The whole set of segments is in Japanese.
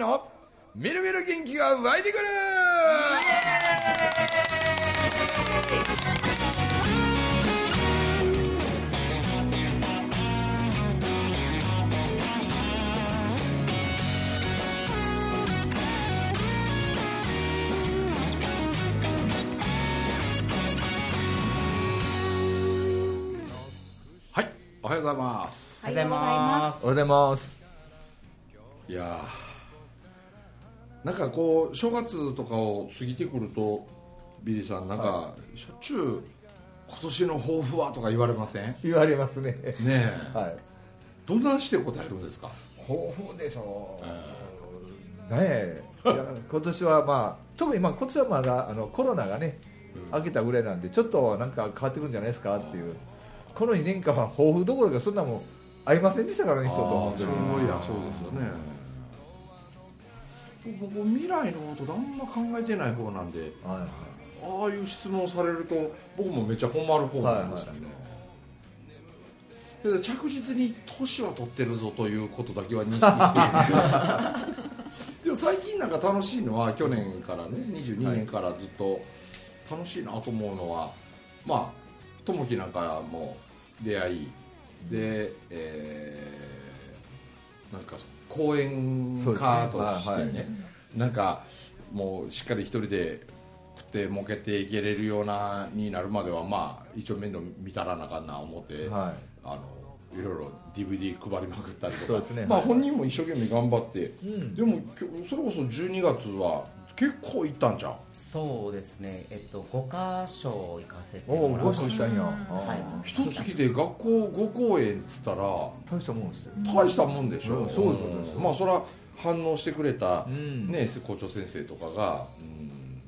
のみるみる元気が湧いてくる。はいおはようございます。おはようございます。おはようございます。いやーなんかこう正月とかを過ぎてくるとビリーさんなんかしょっちゅう今年の抱負はとか言われません？ね言われますね。え、はい。どんなして答えるんですか？豊富でしょう、ねえ。いや今年はまあ特にまあ今年はまだあのコロナがね明けたぐらいなんでちょっとなんか変わってくるんじゃないですかっていう。この2年間は豊富どころかそんなもんありませんでしたからね人と。そういやそうですよね僕未来のことあんま考えてない方なんではいはい。ああいう質問されると僕もめっちゃ困る方なんですよね、けど着実に年は取ってるぞということだけは認識して でも最近なんか楽しいのは去年からね22年からずっと楽しいなと思うのは、まあ友樹なんかも出会いで、えーなんか講演家としてはいね。なんかもうしっかり一人で食って儲けていけれるようなになるまではまあ一応面倒見たらなあかんな思って、はあのいろいろ DVD 配りまくったりとか。そうですね。まあ、はい本人も一生懸命頑張って、ん。でもそれこそ12月は結構行ったんじゃん。そうですね。えっと5箇所行かせておおごもらって。紹介したんや。は一月で学校5公演っつったら大したもんですよ。大したもんでしょ、うんそうですまあそれは反応してくれた、ん。ね、校長先生とかが、うん、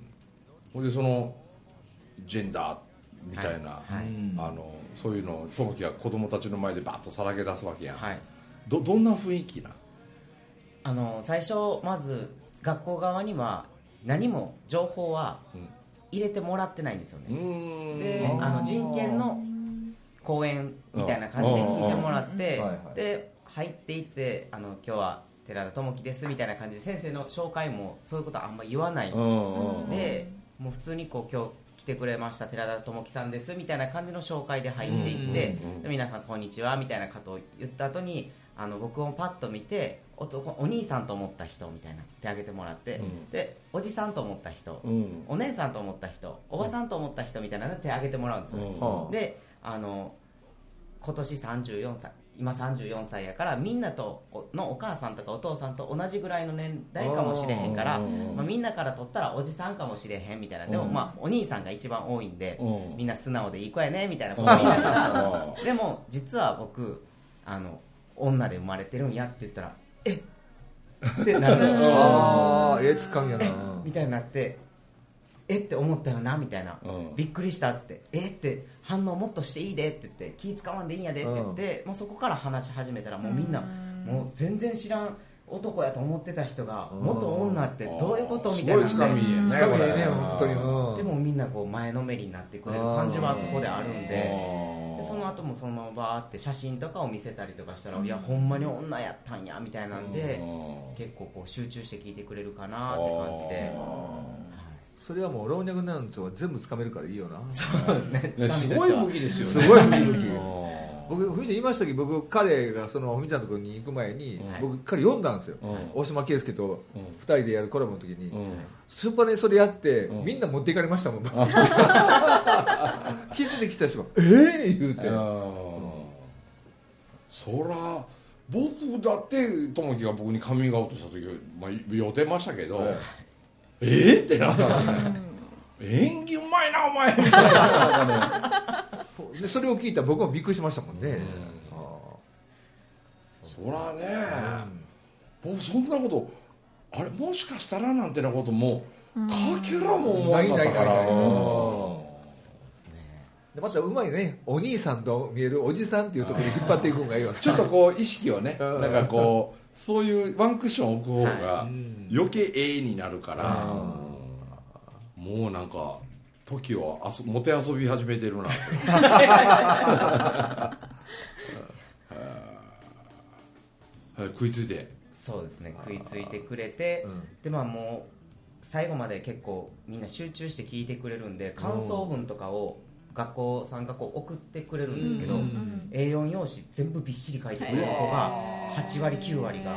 ほんでそのジェンダーみたいな、はい。はい。あのそういうのを友樹が子供たちの前でバッとさらけ出すわけやん、はい。どどんな雰囲気なあの最初まず学校側には何も情報はうん。入れてもらってないんですようね、であの人権の講演みたいな感じで聞いてもらってで入っていってあの今日は寺田智樹ですみたいな感じで先生の紹介もそういうことはあんま言わない。でもう普通にこう今日来てくれました寺田智樹さんですみたいな感じの紹介で入っていって、皆さんこんにちはみたいなことを言った後にあの僕をパッと見て男お兄さんと思った人みたいな手挙げてもらって、うん。でおじさんと思った人、うん。お姉さんと思った人おばさんと思った人みたいなので手挙げてもらうんですよ、であの今年34歳今34歳やからみんなとおのお母さんとかお父さんと同じぐらいの年代かもしれへんからうん。まあ、みんなから取ったらおじさんかもしれへんみたいなでも、うんまあ、お兄さんが一番多いんで、うん。みんな素直でいい子やねみたいなこと言いながら。うでも実は僕あの女で生まれてるんやって言ったらえ？っってなるんですよ。ああええつかみやな。みたいになってえ？って思ったよなみたいな、うん。びっくりしたっつって。え？って反応もっとしていいでって言って気使わんでいいんやでって言って、もうそこから話し始めたらもうみんなもう全然知らん男やと思ってた人がうん。元女ってどういうことみたいな。すごいねつかみやねこれ。本当に。うん。でもみんなこう前のめりになってくれる感じはあそこで。あるん。ででその後もそのままバーって写真とかを見せたりとかしたら、いやほんまに女やったんやみたいなんで、うん。結構こう集中して聞いてくれるかなって感じで、はい。それはもう老若男女は全部つかめるからいいよな。そうですね。ねすごい武器ですよね。すごい武器うん僕ふみちゃん言いましたけど僕彼がそのふみちゃんのところに行く前に、はい。僕彼読んだんですよ、うん。大島圭介とうん。二人でやるコラボの時に、うん。スーパーでそれやって、うん。みんな持っていかれましたもん。聞いててきた人が「ええ言うて、そら僕だって友樹が僕にカミングアウトした時、まあ、予定ましたけど、はい。えー？ってなったんですね演技うまいなお前。みたいなでそれを聞いた僕もびっくりしましたもんね、そらね、僕そんなことあれもしかしたらなんてなこともかけらも思わなかったから。ないないないないでまたうまいね。お兄さんと見えるおじさんっていうところに引っ張っていくんがいいわ。ちょっとこう意識をねうん。なんかこうそういうワンクッション置く方がは余計ええになるから、もうなんか時をあそもてあそび始めてるな。はい。食いついて。そうですね。食いついてくれて、うん。でまあもう最後まで結構みんな集中して聞いてくれるんで感想文とかを学校参加校送ってくれるんですけど、うん。うん A4 用紙全部びっしり書いてくれる子が8割9割が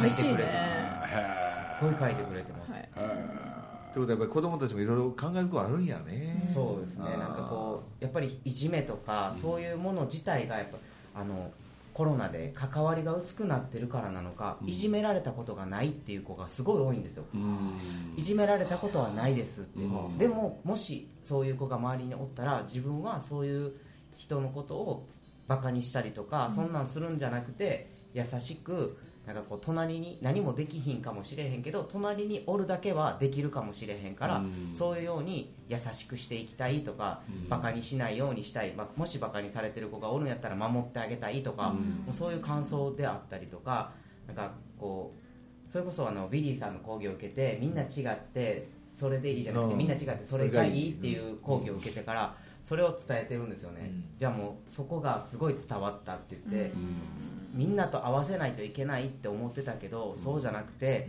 書いてくれてす。ごい書いてくれてます、はいということはやっぱり子供たちもいろいろ考えることあるんやね。そうですね。なんかこうやっぱりいじめとかそういうもの自体がやっぱあのコロナで関わりが薄くなってるからなのか、いじめられたことがないっていう子がすごい多いんですよ。いじめられたことはないですって、うん。でももしそういう子が周りにおったら自分はそういう人のことをバカにしたりとか、そんなんするんじゃなくて優しくなんかこう隣に何もできひんかもしれへんけど隣におるだけはできるかもしれへんから、うん。そういうように優しくしていきたいとか、うん。バカにしないようにしたい、まあ、もしバカにされてる子がおるんやったら守ってあげたいとか、うん。もうそういう感想であったりとかなんかこうそれこそあのビリーさんの講義を受けてみんな違ってそれでいいじゃなくて、うん。みんな違ってそれがいいっていう講義を受けてから、それを伝えてるんですよね、うん。じゃあもうそこがすごい伝わったって言って、うん。みんなと合わせないといけないって思ってたけど、そうじゃなくて、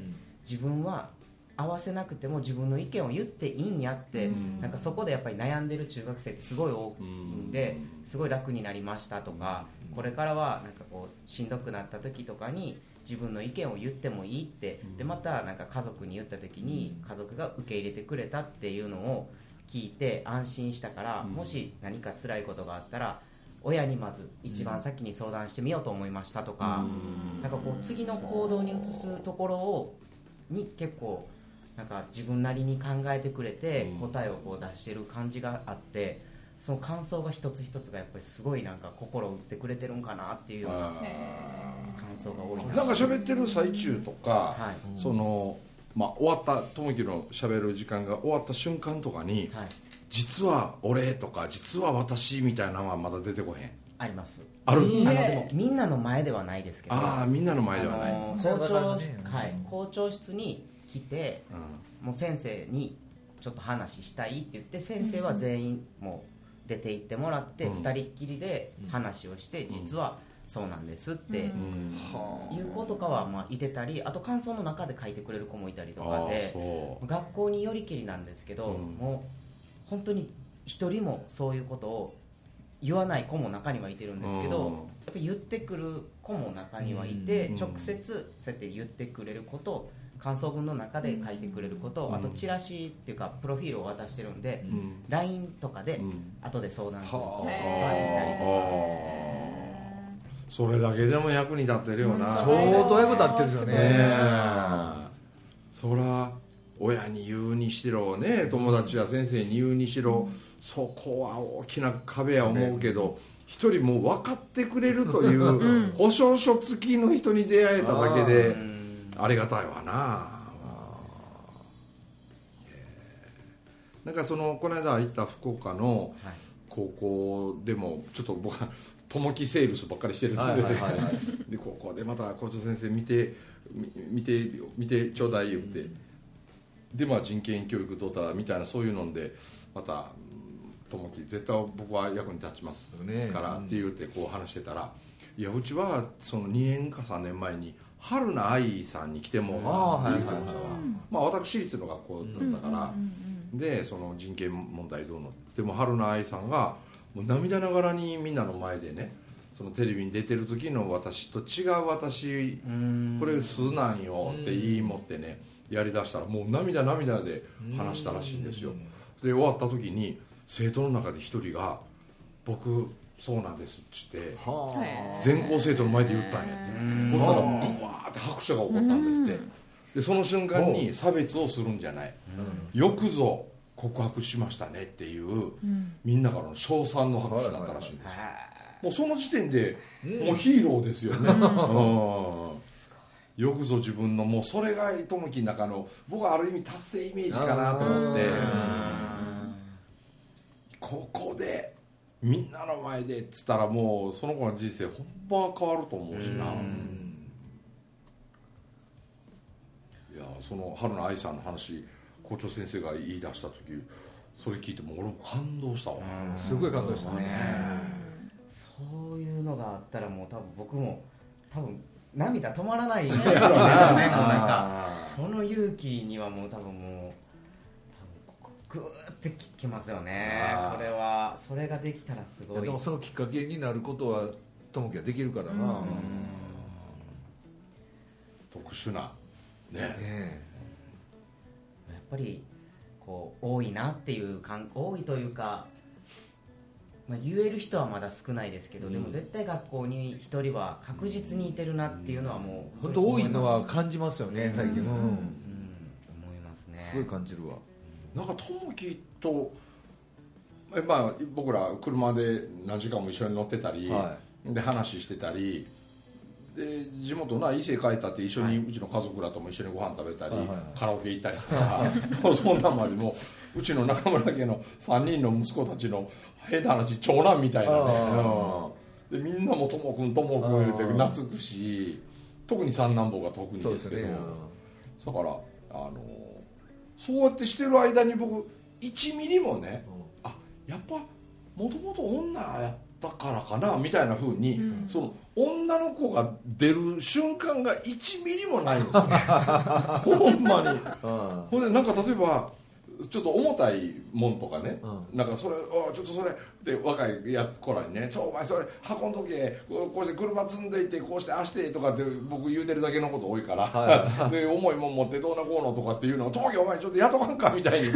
自分は合わせなくても自分の意見を言っていいんやって、うん。なんかそこでやっぱり悩んでる中学生ってすごい多いんで、うん。すごい楽になりましたとか、これからはなんかこうしんどくなった時とかに自分の意見を言ってもいいって、でまたなんか家族に言った時に家族が受け入れてくれたっていうのを聞いて安心したから、うん。もし何か辛いことがあったら親にまず一番先に相談してみようと思いましたとか、なんかこう次の行動に移すところをに結構なんか自分なりに考えてくれてうん。答えをこう出してる感じがあってその感想が一つ一つがやっぱりすごいなんか心を打ってくれてるんかなっていうようなあ感想が多いな。ーなんか喋ってる最中とか、はい。そのまあ終わった友樹の喋る時間が終わった瞬間とかに、はい。実は俺とか実は私みたいなのはまだ出てこへん。あります。ある、あのでもみんなの前ではないですけど。ああみんなの前ではない、あのそれ校長はい。校長室に来てうん。もう先生にちょっと話したいって言って先生は全員もう出て行ってもらってうん。二人っきりで話をして実はそうなんですってうん。いう子とかはまあいてたりあと感想の中で書いてくれる子もいたりとかで学校によりきりなんですけどうん。もう本当に一人もそういうことを言わない子も中にはいてるんですけど、うん。やっぱり言ってくる子も中にはいて、うん。直接そうやって言ってくれること感想文の中で書いてくれること、うん。あとチラシっていうかプロフィールを渡してるんで、うん。LINE とかでうん。後で相談するはあ。子がいたりとか、それだけでも役に立ってるよな、相当役立ってるよねねそら親に言うにしろね友達や先生に言うにしろ、そこは大きな壁や思うけど一人もう分かってくれるという保証書付きの人に出会えただけでありがたいわななんかそのこの間行った福岡の高校でもちょっと僕は友樹セールスばっかりしてるので,、で高校でまた校長先生見てみ見て見てちょうだい言って、でまあ人権教育どうたらみたいなそういうのでまたうん友樹絶対僕は役に立ちますねからって言ってこう話してたら、いやうちはその2年か3年前に春菜愛さんに来てもらって言ってましたわ、まあ私立の学校だったから、でその人権問題どうのでも春菜愛さんがもう涙ながらにみんなの前でねそのテレビに出てる時の私と違う私うん。これ素なんよって言い持ってねやりだしたらもう涙涙で話したらしいんですよ。で終わった時に生徒の中で一人が「僕そうなんです」って言ってはあ。全校生徒の前で言ったんやって。そしたらブワーって拍手が起こったんですって。でその瞬間に差別をするんじゃない。よくぞ告白しましたねっていうみんなからの称賛の拍手だったらしいんですよ。もうその時点でもうヒーローですよね。うん。よくぞ自分のもうそれが友樹の中の僕はある意味達成イメージかなと思って。ここでみんなの前でっつったらもうその子の人生ほんま変わると思うしな、いやその春菜愛さんの話校長先生が言い出した時それ聞いても俺も感動したわ、すごい感動したね。そういうのがあったらもう多分僕も多分涙止まらないんでしょうね もうなんか。その勇気にはもう多分もうグーってきますよね。それはそれができたらすごい。でもそのきっかけになることは友樹はできるからな、特殊な。ね。ねぱりこう多いなっていう感多いというか、まあ、言える人はまだ少ないですけど、うん。でも絶対学校に一人は確実にいてるなっていうのはもう本当多いのは感じますよね最近、うん。うん。思いますね。すごい感じるわ。なんか友樹とえまあ僕ら車で何時間も一緒に乗ってたり、はで話してたりで地元な伊勢帰ったって一緒に、うちの家族らとも一緒にご飯食べたり、カラオケ行ったりとかもう そんなんまでもうちの中村家の3人の息子たちの変な話長男みたいなね、うん。でみんなも「ともくんともくん」言うて懐くし特に三男坊が特にでけど。ね。だからあのそうやってしてる間に僕1ミリもねあやっぱもともと女やったからかなみたいな風に、その女の子が出る瞬間が1ミリもないんですよ ほんまに。うん。ほんでなんか例えばちょっと重たいもんとかね、うなんかそれおちょっとそれで若いや子らにね「ちょお前それ運んどけ。こうこうして車積んでいってこうしてああして」とかって僕言うてるだけのこと多いから、で重いもん持ってどうなこうのとかっていうのを「東京お前ちょっとやっとかんか」みたいに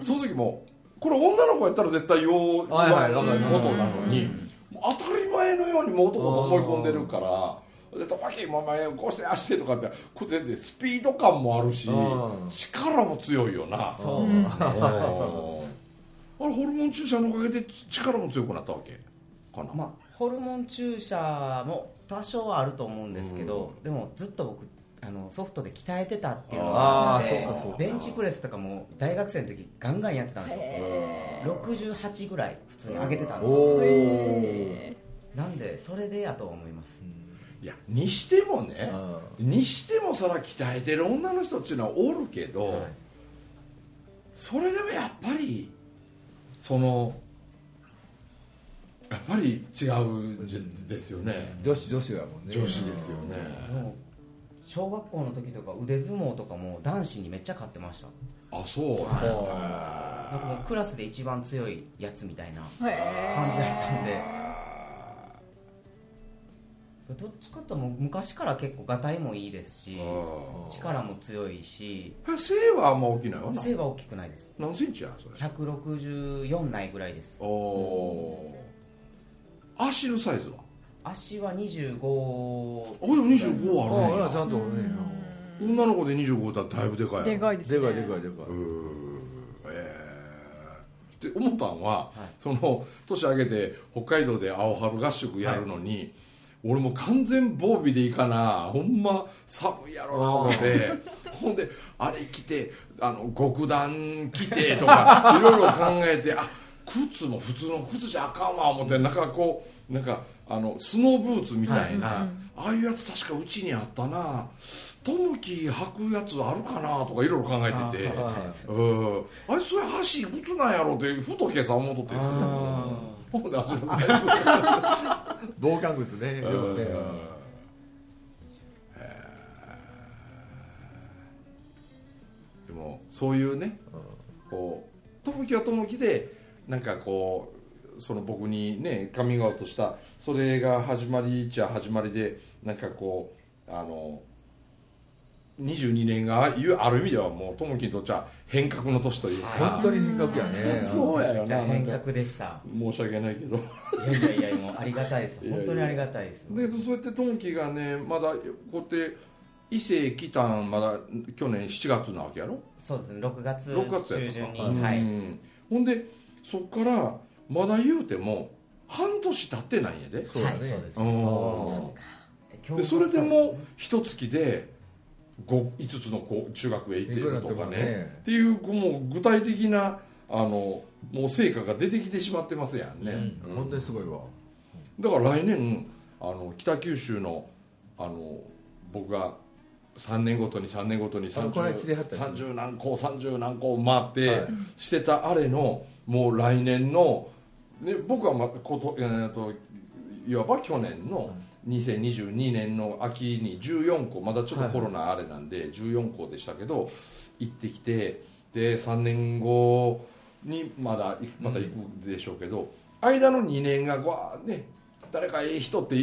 その時もこれ女の子やったら絶対言おうはいはいことなのに、当たり前のようにもう男と思い込んでるから。でトマキもお前こうしてああしてとかってこうやってスピード感もあるしうん。力も強いよな。そうあれホルモン注射のおかげで力も強くなったわけ？かな、まあ、ホルモン注射も多少はあると思うんですけど、でもずっと僕あのソフトで鍛えてたっていうのがあってあーそうかそうか。ベンチプレスとかも大学生の時ガンガンやってたんですよ。68ぐらい普通に上げてたんですおよ。おなんでそれでやと思います、いやにしてもねにしてもそら鍛えてる女の人っていうのはおるけど、はい。それでもやっぱりそのやっぱり違うんですよね、女子女子やもんね。女子ですよね、小学校の時とか腕相撲とかも男子にめっちゃ勝ってました。あそう、はなんかもうクラスで一番強いやつみたいなへ感じだったんで。どっちかというともう昔から結構がたいもいいですしあ力も強いしー背はあんま大きないわな背は大きくないです。何センチやそれ？164ないぐらいです。おおー足のサイズは？足は25あでも25あるね。ああちゃん。とね女の子で25だったらだいぶでかいでかいですね。でかいでかいでかい。ええって思ったんは、い。その年明けて北海道で青春合宿やるのに、俺も完全防備でいいかなほんま寒いやろな思って。ほんであれ着てあの極暖着て とかいろいろ考えてあ靴も普通の靴じゃあかんわ思ってなんかこうなんかあのスノーブーツみたいな、ああいうやつ確かうちにあったな。トムキ履くやつあるかなとかいろいろ考えてて。うん。あれそれ箸いくつなんやろうってふと今朝思っとって。ほんで足のサイズ防寒靴ねよくねでもそういうねこう友樹は友樹でなんかこうその僕にねカミングアウトした。それが始まりっちゃ始まりでなんかこうあの22年がいうある意味ではもう友樹にとっちゃ変革の年という本か当に変革やね。そうやよじゃあ変ななんか革でした。申し訳ないけど。いやいやいやもうありがたいです。本当にありがたいです。だけどそうやってトンキがねまだこうやって伊勢来たんまだ去年7月なわけやろ？そうですね。6月6月や中ったか。旬に。はい。うん。ほんでそっからまだ言うても半年経ってないんやで。そうだね。はい。でそれでもう一月で 5, 5つの子中学へ行ってるとかね。ね。っていうもう具体的なあのもう成果が出てきてしまってますやんね、うん。本当にすごいわ。だから来年あの北九州のあの僕が3年ごとに3年ごとにあこれ来ては 30, ったし30何校30何校回って、はい。してたあれのもう来年の、ね、僕はまこと,、えー、といわば去年の2022年の秋に14個まだちょっとコロナあれなんで14個でしたけど行ってきてで3年後にまだまた行くでしょうけど、間の2年がわーね誰かええ人って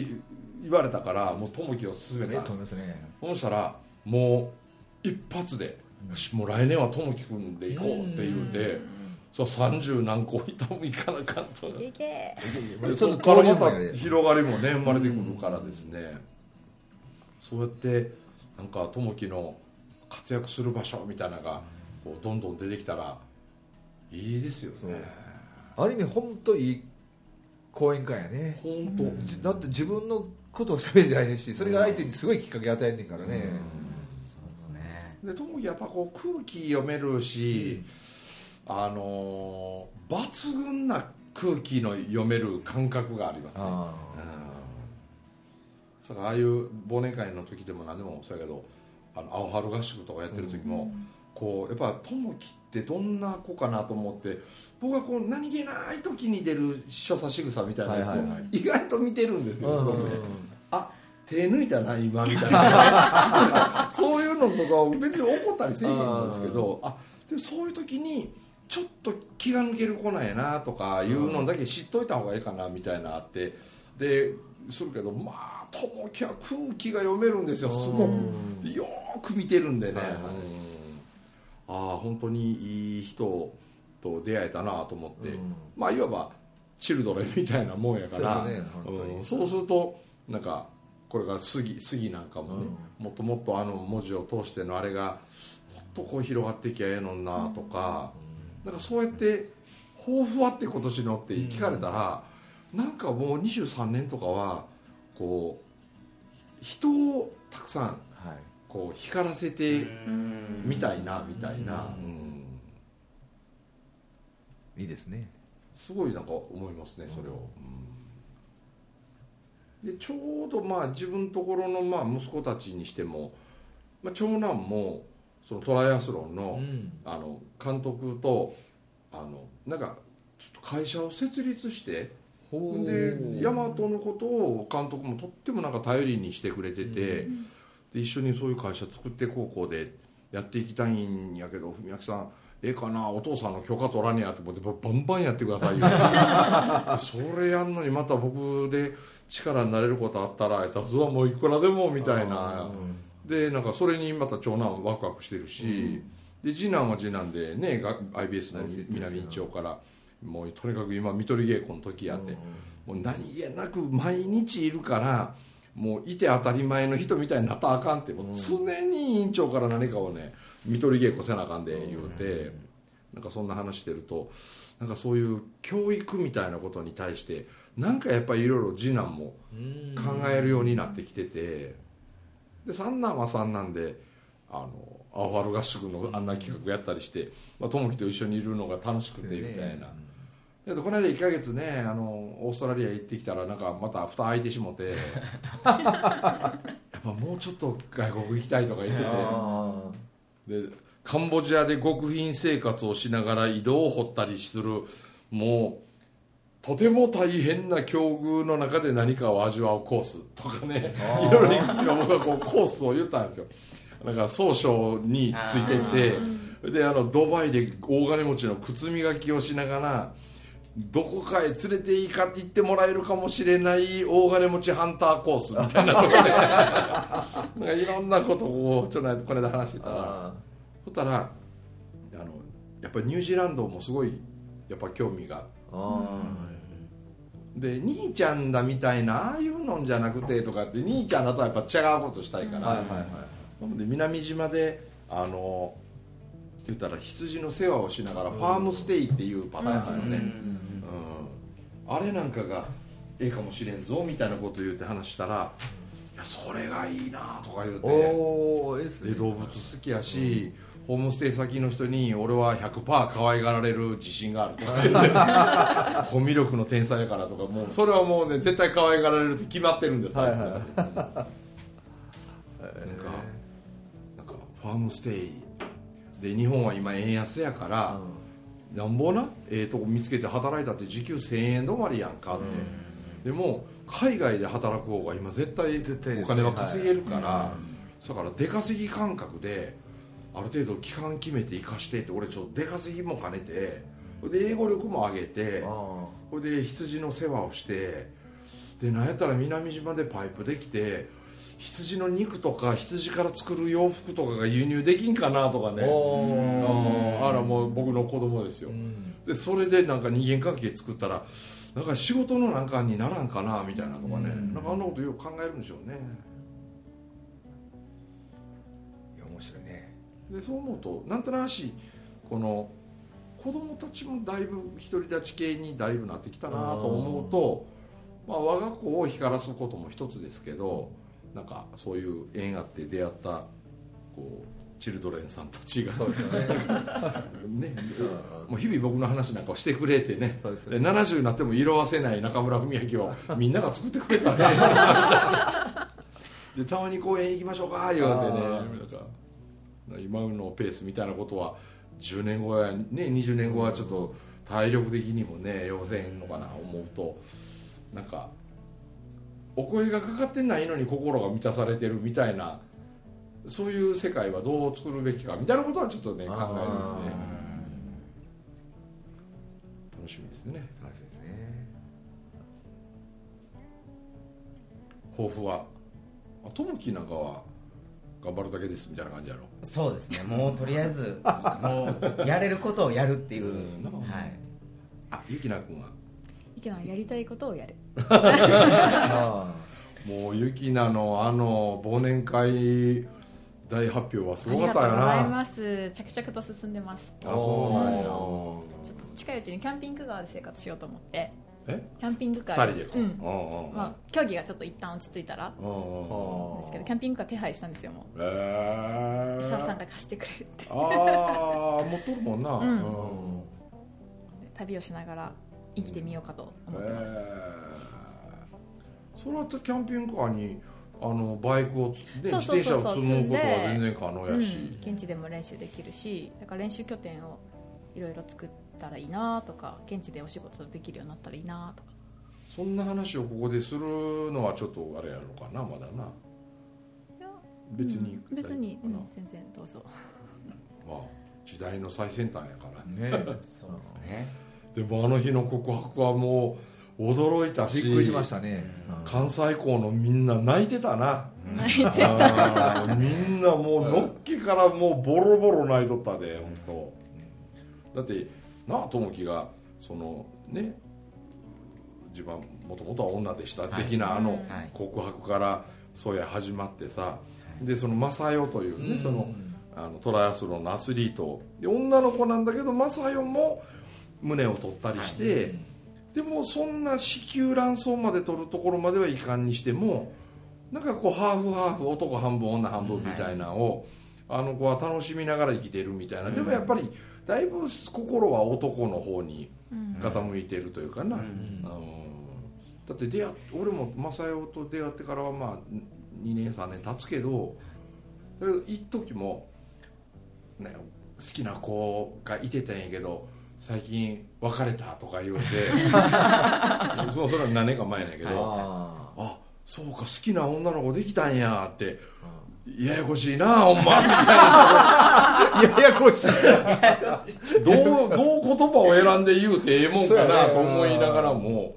言われたからもう友樹を勧めたんですと思いますね。そうしたらもう一発で「よしもう来年は友樹君で行こう」って言うてそう30何個いたも行かなかった。いけでそこからまた広がりもね生まれてくるからですね。そうやってなんか友樹の活躍する場所みたいなのがこうどんどん出てきたらいいですよね。ある意味本当いい講演会やね。本当。じだって自分のことを喋りたいしそれが相手にすごいきっかけ与えんねんからね、そうですね。で友樹やっぱこう空気読めるし、あのー抜群な空気の読める感覚がありますね。あだからああいう忘年会の時でも何でもそうやけどあの青春合宿とかやってる時も、こうやっぱ友樹ってどんな子かなと思って僕はこう何気ない時に出る所作仕草みたいなやつをはいはい。はい意外と見てるんですよ、うんすごくね。あ手抜いたな今みたいな。そういうのとかを別に怒ったりせえへんんですけどあでもそういう時にちょっと気が抜ける子なんやなとかいうのだけ知っといた方がいいかなみたいなのあってでするけどまあ友樹は空気が読めるんですよ。すごくうんよーく見てるんでね、はいはい。うんああ本当にいい人と出会えたなと思って、うん。まあいわばチルドレンみたいなもんやから。そうですね本当に。うん。そうするとなんかこれから杉杉なんかもね、もっともっとあの文字を通してのあれがもっとこう広がっていきゃええのになとか、なんかそうやって抱負はって今年のって聞かれたら、なんかもう23年とかはこう人をたくさんはい。こう光らせてみたいなみたいな、うん。うん。いいですね。すごいなんか思いますねそれを、うん。でちょうどまあ自分ところのまあ息子たちにしても、まあ、長男もそのトライアスロンの,、うん。あの監督とあのなんかちょっと会社を設立してで大和のことを監督もとってもなんか頼りにしてくれてて、で一緒にそういう会社作って高校でやっていきたいんやけど文明さんええかなお父さんの許可取らねやと思ってバンバンやってくださいよ。それやんのにまた僕で力になれることあったらやったらそれはもういくらでもみたいなでなんかそれにまた長男はワクワクしてるし、で次男は次男でねが IBS の南一丁からもうとにかく今見取り稽古の時やって、もう何気なく毎日いるからもういて当たり前の人みたいになったらあかんってもう常に委員長から何かをね見取り稽古せなあかんで言うて、なんかそんな話してるとなんかそういう教育みたいなことに対してなんかやっぱりいろいろ次男も考えるようになってきててで三男は三男であの青春合宿のあんな企画やったりして、まあ、友樹と一緒にいるのが楽しくてみたいな。でこの間1か月ねあのオーストラリア行ってきたらなんかまた蓋開いてしもて やっぱもうちょっと外国行きたいとか言ってて。あでカンボジアで極貧生活をしながら井戸を掘ったりするもうとても大変な境遇の中で何かを味わうコースとかねいろいろいくつか僕はこうコースを言ったんですよ。なんか総称についててであのドバイで大金持ちの靴磨きをしながらどこかへ連れて行か行ってもらえるかもしれない大金持ちハンターコースみたいなところで。なんかいろんなことをちょっとこの間話してた。らあそしたらあのやっぱりニュージーランドもすごいやっぱ興味があで兄ちゃんだみたいなああいうのんじゃなくてとかって兄ちゃんだとやっぱ違うことしたいから、はいはいはい。なので南島であの言ったら羊の世話をしながらファームステイっていうパターンだよね、うんあれなんかがええかもしれんぞみたいなこと言って話したら「いやそれがいいな」とか言うて。おおいいですね。で動物好きやし、ホームステイ先の人に俺は100%可愛がられる自信があるとか。コミュ力の天才やからとかもう。それはもうね絶対可愛がられるって決まってるんです。はいはいあい。つなんかなんかファームステイで日本は今円安やから、なんぼなええとこ見つけて働いたって時給1000円止まりやんかって、でも海外で働く方が今絶対お金は稼げるから、はい。だから出稼ぎ感覚である程度期間決めて生かしてって俺ちょっと出稼ぎも兼ねてで英語力も上げてあそれで羊の世話をしてでなんやったら南島でパイプできて羊の肉とか羊から作る洋服とかが輸入できんかなとかあね。おああらもう僕の子供ですよ。でそれでなんか人間関係作ったらなんか仕事のなんかにならんかなみたいなとかね。うん。なんかあんなことよく考えるんでしょうね。いや面白いねでそう思うとなんとなしこの子供たちもだいぶ独り立ち系にだいぶなってきたなと思うとまあ、我が子を光らすことも一つですけどなんかそういう縁あって出会ったこうチルドレンさんたちが。そうですよね。ね。もう日々僕の話なんかをしてくれてね。そうですで70になっても色あせない中村文明をみんなが作ってくれたね。でたまに公園行きましょうか言われてね今のペースみたいなことは10年後や、ね、20年後はちょっと体力的にもね要せんのかな思うと。なんかお声がかかってないのに心が満たされてるみたいなそういう世界はどう作るべきかみたいなことはちょっとね考えるんで。ね楽しみですね。楽しみですね。抱負は？あともきなんかは？頑張るだけですみたいな感じやろ。そうですね。もうとりあえず もうやれることをやるっていう、うん。はいあゆきな君は？池野はやりたいことをやる。あもうゆきなのあの忘年会大発表はすありごかったよがとうございなます。着々と進んでます。あそうなんや。ちょっと近いうちにキャンピングカーで生活しようと思ってえ？キャンピングカ二ー人でか。うん。まあ、競技がちょっと一旦落ち着いたら。ですけどキャンピングカー手配したんですよもう。え伊沢さんーが貸してくれるって。ああ持っとるもんな。うん。うん。旅をしながら生きてみようかと思ってます、えー。それはキャンピングカーにあのバイクをつ、ね、そう自転車を積むことは全然可能やし、うん、現地でも練習できるしだから練習拠点をいろいろ作ったらいいなとか現地でお仕事できるようになったらいいなとか。そんな話をここでするのはちょっとあれやろうかなまだな。別にうん別に、うん、全然どうぞ。まあ時代の最先端やからあねそうですね。でもあの日の告白はもう驚いたしびっくりしましたね。関西校のみんな泣いてたな。泣いてあーみんなもうのっけからもうボロボロ泣いとったで本当。だってなあ友樹がそのね自分はもともとは女でした的なあのはい。告白からそうや始まってさでその正代というねそのあのトライアスロンのアスリートで女の子なんだけど正代も胸を取ったりして、でもそんな子宮卵巣まで取るところまではいかんにしてもなんかこうハーフハーフ男半分女半分みたいなのを、あの子は楽しみながら生きてるみたいな、でもやっぱりだいぶ心は男の方にうん。傾いてるというかな、うん。うんだって出会っ俺も正代と出会ってからはまあ2年3年経つけど一時も、ね、好きな子がいてたんやけど最近別れたとか言われて。そうそれは何年か前なんやけど、ああそうか好きな女の子できたんやってややこしいなほんま。ややこしい。どうどう言葉を選んで言うてええもんかなと思いながらも、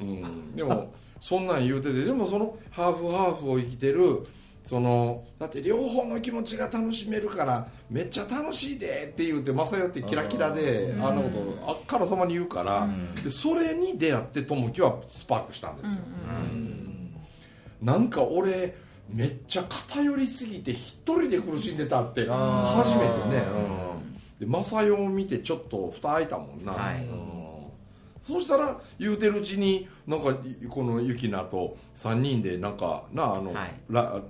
うん、でもそんなん言うててでもそのハーフハーフを生きてるそのだって両方の気持ちが楽しめるからめっちゃ楽しいでって言うて正代ってキラキラでうん。あんなことあっからさまに言うから、でそれに出会って友樹はスパークしたんですよ、なんか俺めっちゃ偏りすぎて一人で苦しんでたって初めてね、うん、で正代を見てちょっと蓋開いたもんな、はい。うん。そうしたら言うてるうちになんかいこのユキナと3人でなんかなあの、はい。ララ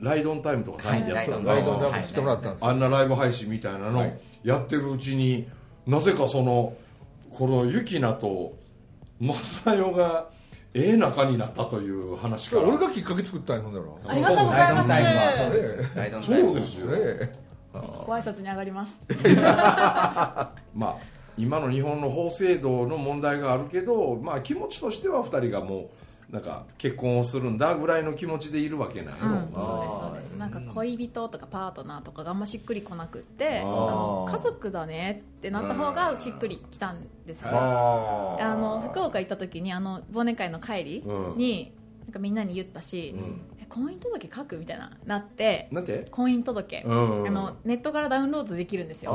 ライドンタイムとか3人でやってたんだライドなダウンしてもらったんですよ。あんなライブ配信みたいなのはい。やってるうちに、なぜかそのこのユキナと正代がええ仲になったという話から。俺がきっかけ作ったんだろ。ありがとうございます。そうですよ、ね。ご挨拶に上がります。まあ今の日本の法制度の問題があるけど、まあ、気持ちとしては2人がもうなんか結婚をするんだぐらいの気持ちでいるわけなんや。ろ、うん、そうですそうです。なんか恋人とかパートナーとかがあんましっくりこなくってあの家族だねってなった方がしっくりきたんですけどああの福岡行った時にあの忘年会の帰りうん。に、なんかみんなに言ったし、うん。え婚姻届書くみたいななってなんて？婚姻届、うん。あのネットからダウンロードできるんですよ。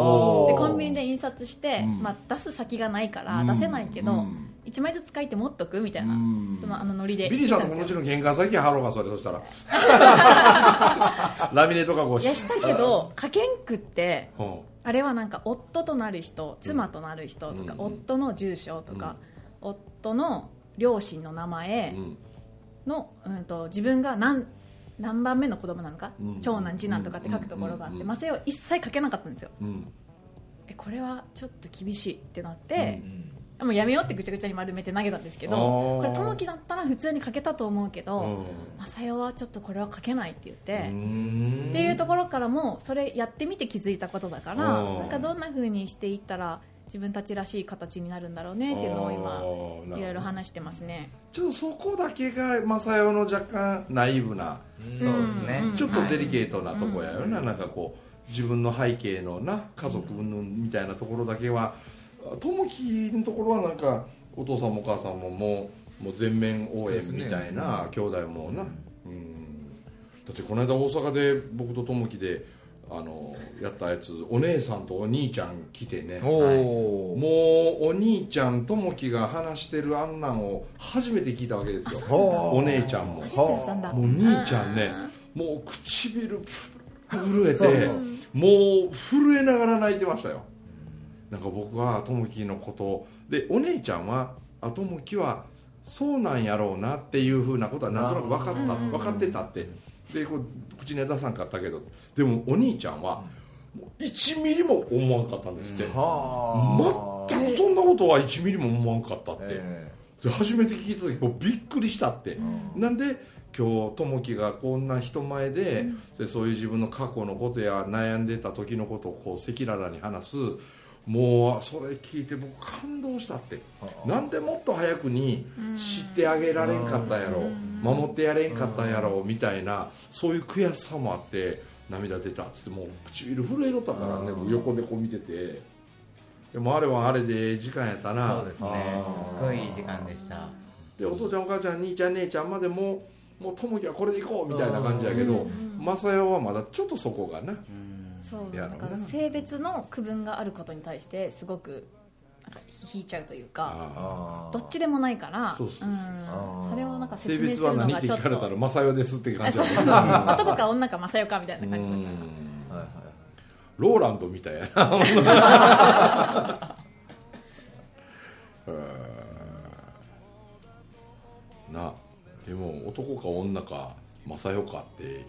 でコンビニで印刷して、うん。まあ、出す先がないからうん。出せないけど、うん1枚ずつ書いて持っとくみたいな、うん。そのあのノリでビリーさんとももちろん玄関先貼ろうかそれそしたら。ラミネート加工しいやしてたけど書けんくってう。んあれはなんか夫となる人妻となる人とか、うん夫の住所とか、夫の両親の名前うん。の、うん、と自分が何何番目の子供なのか、うん。長男次男とかって書くところがあって、まあ、それを一切書けなかったんですよ。うん。えこれはちょっと厳しいってなってう、もうやめようってぐちゃぐちゃに丸めて投げたんですけどこれ友樹だったら普通に書けたと思うけど、うん。正代はちょっとこれは書けないって言って、うん。っていうところからもそれやってみて気づいたことだからうん。なんかどんな風にしていったら自分たちらしい形になるんだろうねっていうのを今いろいろ話してますね。ちょっとそこだけが正代の若干ナイーブなそうですね、うん。ちょっとデリケートなとこやよな、なんかこう自分の背景のな家族云々みたいなところだけは友樹のところはなんかお父さんもお母さんももうもう全面応援みたいな、兄弟もな、うん、だってこの間大阪で僕と友樹であのやったやつお姉さんとお兄ちゃん来てね。おおもうお兄ちゃん友樹が話してるあんなんを初めて聞いたわけですよ。お姉ちゃんも。初めてやったんだ。もう兄ちゃんねもう唇震えてもう震えながら泣いてましたよなんか僕は友樹のこと。でお姉ちゃんはあ友樹はそうなんやろうなっていうふうなことはなんとなく分かった。うん分かってたって。でこう口には出さんかったけど。でもお兄ちゃんはもう1ミリも思わんかったんですって。はあ。全くそんなことは1ミリも思わんかったって、えで初めて聞いた時もうびっくりしたって、なんで今日友樹がこんな人前で、でそういう自分の過去のことや悩んでた時のことをこう赤裸々に話すもうそれ聞いて僕感動したって。なんでもっと早くに知ってあげられんかったやろ。守ってやれんかったやろみたいなそういう悔しさもあって涙出たっつってもう唇震えとったからね僕横でこう見てて。でもあれはあれで時間やったな。そうですね。すっごいいい時間でした。でお父ちゃんお母ちゃん兄ちゃん姉ちゃんまでももう友樹はこれで行こうみたいな感じやけど正代はまだちょっとそこがな。そうやろうな。なんか性別の区分があることに対してすごく引いちゃうというかどっちでもないからそれをなんか性説明する別は何ってのがちょっ聞かれたらと正代ですって感あじだね男か女か正代かみたいなう感じだかん。はいはいローランドみたいやな。う んなでも男か女か正代かって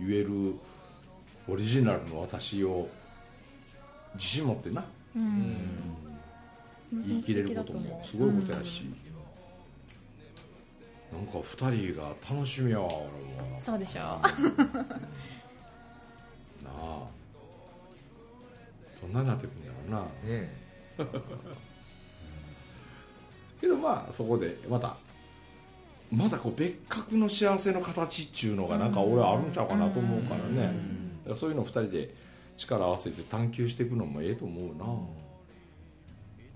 言えるオリジナルの私を自信持ってな。らうん。言い切れることもすごいことやし、なんか二人が楽しみやわ俺も。そうでしょ。なあ。どんなになってくんやろうな。ねけどまあそこでまたまだこう別格の幸せの形っちゅうのがなんか俺あるんちゃうかなと思うからね。だからそういうの二人で力合わせて探求していくのもええと思う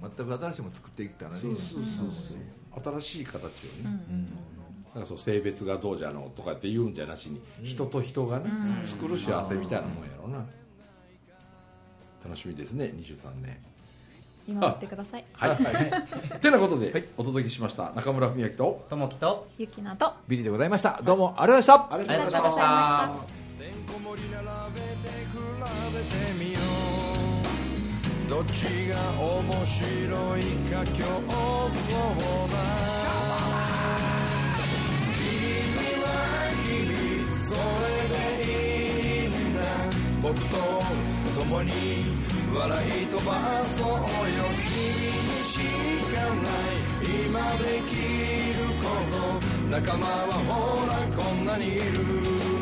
な、全く新しいもの作っていったらね。そうそうそうそう。新しい形をね、うん。なんかそう性別がどうじゃのとかって言うんじゃなしに、人と人がね、作る幸せみたいなもんやろうな、楽しみですね23年。見守ってください。はい、てなことで、お届けしました中村文明とともきとゆきなと。ビリでございました。どうもありがとうございました。ありがとうございましたてんこ盛り並べて比べてみよう。どっちが面白いか競争だ。君は君それでいいんだ。僕と共に笑い飛ばそうよ。君にしかない。今できること。仲間はほらこんなにいる。